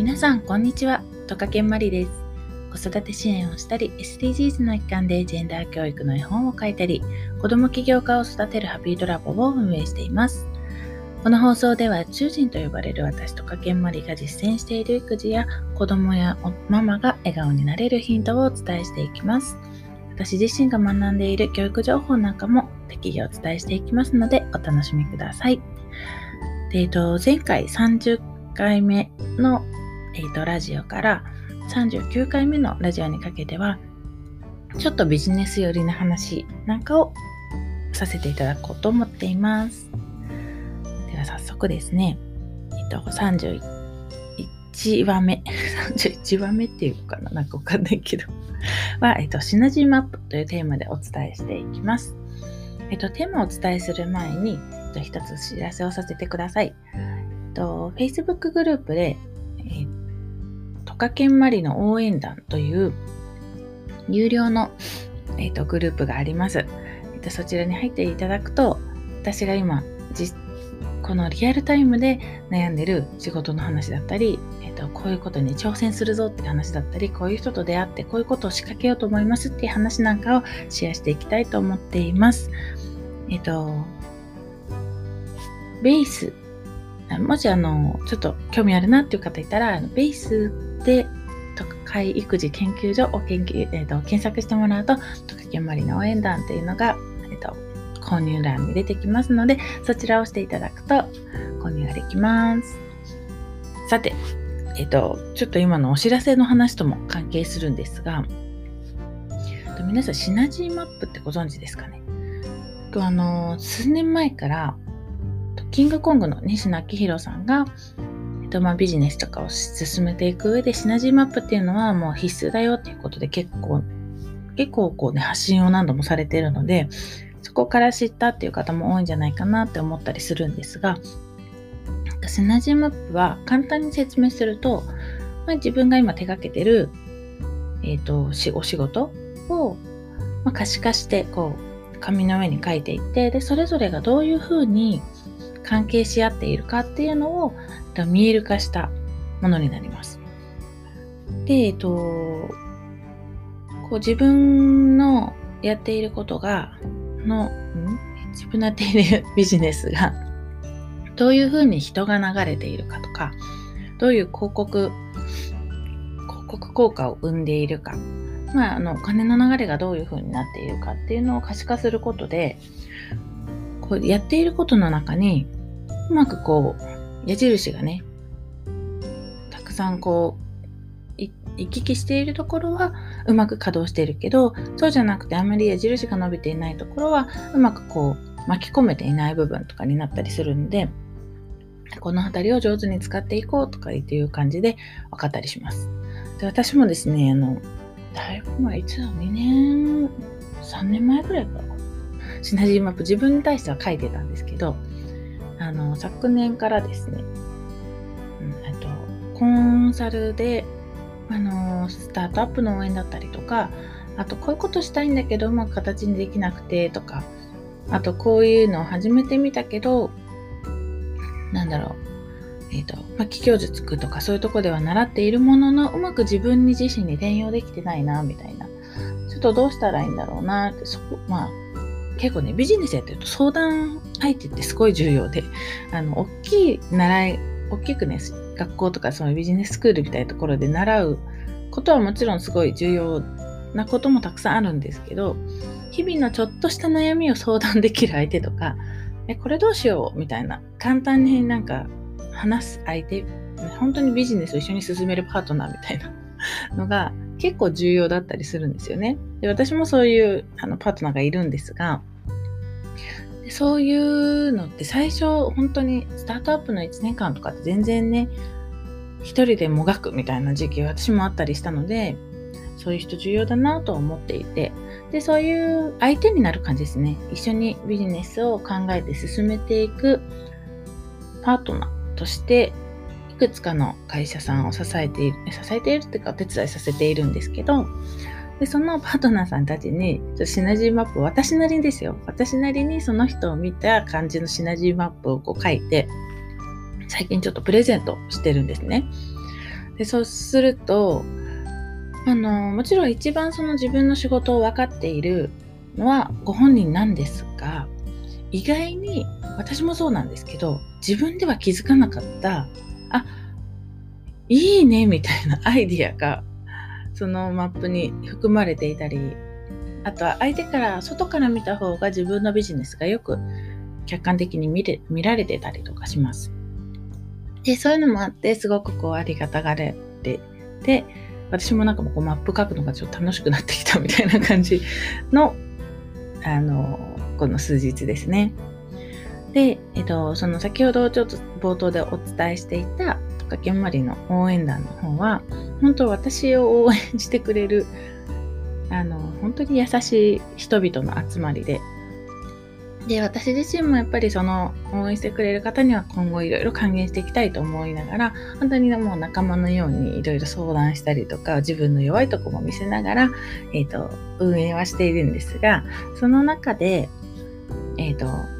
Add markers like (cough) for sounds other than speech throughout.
皆さん、こんにちは。トカケンマリです。子育て支援をしたり、SDGs の一環でジェンダー教育の絵本を書いたり、子供起業家を育てるハピードラボを運営しています。この放送では、中人と呼ばれる私とかけんまりが実践している育児や子供やママが笑顔になれるヒントをお伝えしていきます。私自身が学んでいる教育情報なんかも適宜お伝えしていきますので、お楽しみください。でえっと、前回30回目の、えっと、ラジオから39回目のラジオにかけては、ちょっとビジネス寄りな話なんかをさせていただこうと思っています。では早速ですね、えっと、31話目、31話目っていうかな？なんかわかんないけど (laughs) は、えっと、シナジーマップというテーマでお伝えしていきます。えっと、テーマをお伝えする前に、えっと、一つ知らせをさせてください。えっと、Facebook グループで、カケンマリの応援団という有料の、えっと、グループがあります。えっと、そちらに入っていただくと、私が今、このリアルタイムで悩んでる仕事の話だったり、えっと、こういうことに挑戦するぞって話だったり、こういう人と出会ってこういうことを仕掛けようと思いますっていう話なんかをシェアしていきたいと思っています。えっと、ベース、もしあの、ちょっと興味あるなっていう方いたらあの、ベースで特会育児研究所を研究、えっと、検索してもらうと、特けまりの応援団っていうのが、えっと、購入欄に出てきますので、そちらを押していただくと購入ができます。さて、えっと、ちょっと今のお知らせの話とも関係するんですが、皆さんシナジーマップってご存知ですかね？とあの数年前からキングコングの西野昭弘さんが、えっとまあ、ビジネスとかを進めていく上でシナジーマップっていうのはもう必須だよっていうことで結構結構こうね発信を何度もされているのでそこから知ったっていう方も多いんじゃないかなって思ったりするんですがシナジーマップは簡単に説明すると、まあ、自分が今手掛けてる、えーと、お仕事を、まあ、可視化してこう紙の上に書いていってでそれぞれがどういうふうに関係し合っているかっていうのを見える化したものになります。で、えっと、こう自分のやっていることがの、ん？自分のやっているビジネスが、どういうふうに人が流れているかとか、どういう広告、広告効果を生んでいるか、まあ、あの、お金の流れがどういうふうになっているかっていうのを可視化することで、こうやっていることの中に、うまくこう、矢印がね、たくさんこう、行き来しているところはうまく稼働しているけどそうじゃなくてあまり矢印が伸びていないところはうまくこう巻き込めていない部分とかになったりするんでこの辺りを上手に使っていこうとかっていう感じで分かったりします。で私もですねあのだいぶ前いつだ2年3年前ぐらいかなシナジーマップ自分に対しては書いてたんですけどあの昨年からですね、うん、とコンサルであのスタートアップの応援だったりとかあとこういうことしたいんだけどうまく形にできなくてとかあとこういうのを始めてみたけどなんだろう。えっ、ー、と、まあ、企業塾とかそういうとこでは習っているもののうまく自分に自身に転用できてないなみたいな。ちょっとどうしたらいいんだろうなってそこまあ結構ねビジネスやってると相談相手ってすごい重要であの大きい習い大きくね学校とかそのビジネススクールみたいなところで習うことはもちろんすごい重要なこともたくさんあるんですけど日々のちょっとした悩みを相談できる相手とかえこれどうしようみたいな簡単になんか話す相手本当にビジネスを一緒に進めるパートナーみたいな (laughs) のが結構重要だったりするんですよね。で私もそういうあのパートナーがいるんですがそういうのって最初本当にスタートアップの1年間とかって全然ね一人でもがくみたいな時期私もあったりしたのでそういう人重要だなと思っていてでそういう相手になる感じですね。一緒にビジネスを考えて進めていくパートナーとしていくつかの会社さんを支えている支えているっていうかお手伝いさせているんですけどで、そのパートナーさんたちに、ちょシナジーマップを私なりにですよ。私なりにその人を見た感じのシナジーマップをこう書いて、最近ちょっとプレゼントしてるんですね。でそうするとあのもちろん一番その自分の仕事を分かっているのはご本人なんですが意外に私もそうなんですけど自分では気づかなかったあいいねみたいなアイディアがそのマップに含まれていたりあとは相手から外から見た方が自分のビジネスがよく客観的に見れ見られてたりとかします。でそういうのもあってすごくこうありがたがれてで私もなんかもこうマップ書くのがちょっと楽しくなってきたみたいな感じのあのこの数日ですね。で、えっと、その先ほどちょっと冒頭でお伝えしていたトカケンマリの応援団の方は本当私を応援してくれるあの本当に優しい人々の集まりでで私自身もやっぱりその応援してくれる方には今後いろいろ還元していきたいと思いながら本当にもう仲間のようにいろいろ相談したりとか自分の弱いとこも見せながら、えーと、運営はしているんですがその中で、えっ、ー、と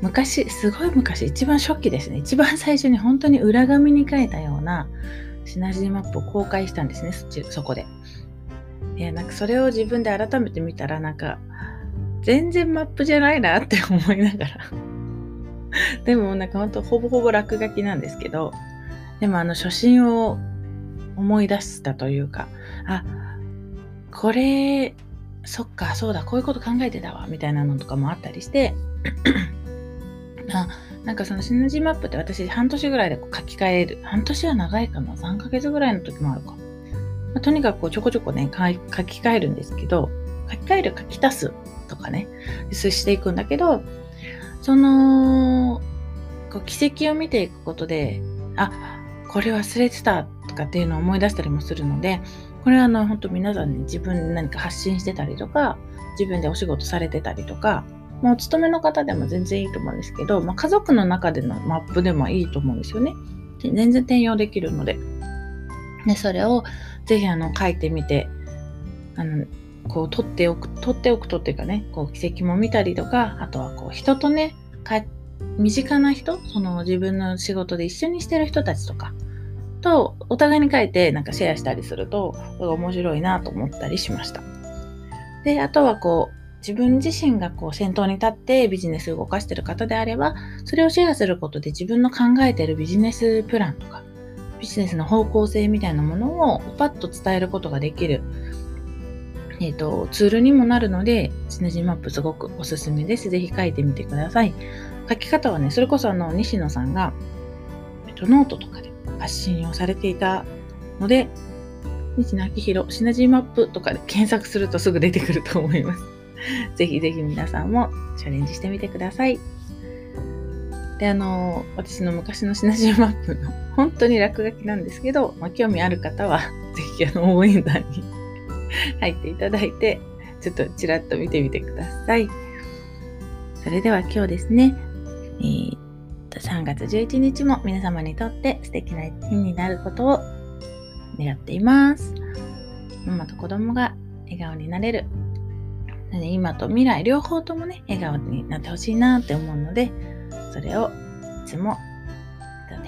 昔すごい昔一番初期ですね。一番最初に本当に裏紙に書いたようなシナジーマップを公開したんですね。そこで。いやなんかそれを自分で改めて見たらなんか全然マップじゃないなって思いながら。(laughs) でもなんかほんとほぼほぼ落書きなんですけどでもあの初心を思い出したというかあこれそっかそうだこういうこと考えてたわみたいなのとかもあったりしてあなんかそのシナジーマップって私半年ぐらいで書き換える。半年は長いかな。3ヶ月ぐらいの時もあるか、まあ、とにかくこうちょこちょこね書き換えるんですけど書き換える書き足すとかね、していくんだけど、その、こう奇跡を見ていくことで、あ、これ忘れてたとかっていうのを思い出したりもするので、これはあの、本当皆さんね、自分で何か発信してたりとか、自分でお仕事されてたりとか、まあ、お勤めの方でも全然いいと思うんですけど、まあ、家族の中でのマップでもいいと思うんですよね。全然転用できるので。で、それをぜひあの書いてみて、あの、こう取っておく取っておくとっていうかねこう奇跡も見たりとかあとはこう人とね身近な人その自分の仕事で一緒にしてる人たちとかとお互いに書いてなんかシェアしたりすると面白いなと思ったりしました。であとはこう自分自身がこう先頭に立ってビジネスを動かしてる方であればそれをシェアすることで自分の考えてるビジネスプランとかビジネスの方向性みたいなものをパッと伝えることができるえ、ー、と、ツールにもなるので、シナジーマップすごくおすすめです。ぜひ書いてみてください。書き方はね、それこそあの、西野さんが、えっ、と、ノートとかで発信をされていたので、西野亮廣シナジーマップとかで検索するとすぐ出てくると思います。(laughs) ぜひぜひ皆さんもチャレンジしてみてください。で、あの、私の昔のシナジーマップの (laughs) 本当に落書きなんですけど、まあ、興味ある方は、(laughs) ぜひあの、応援団に入っていただいて、ちょっとちらっと見てみてください。それでは今日ですね、えー、3月11日も皆様にとって素敵な日になることを願っています。ママと子供が笑顔になれる。今と未来両方ともね、笑顔になってほしいなって思うので、それをいつも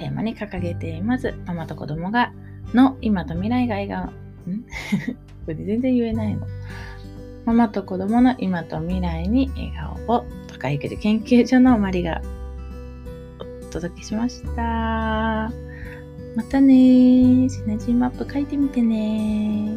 テーマに掲げています。ママと子供がの今と未来が笑顔、ん？(laughs) これ全然言えないの。ママと子供の今と未来に笑顔を都会育児研究所のマリがお届けしました。またねシナジーマップ書いてみてね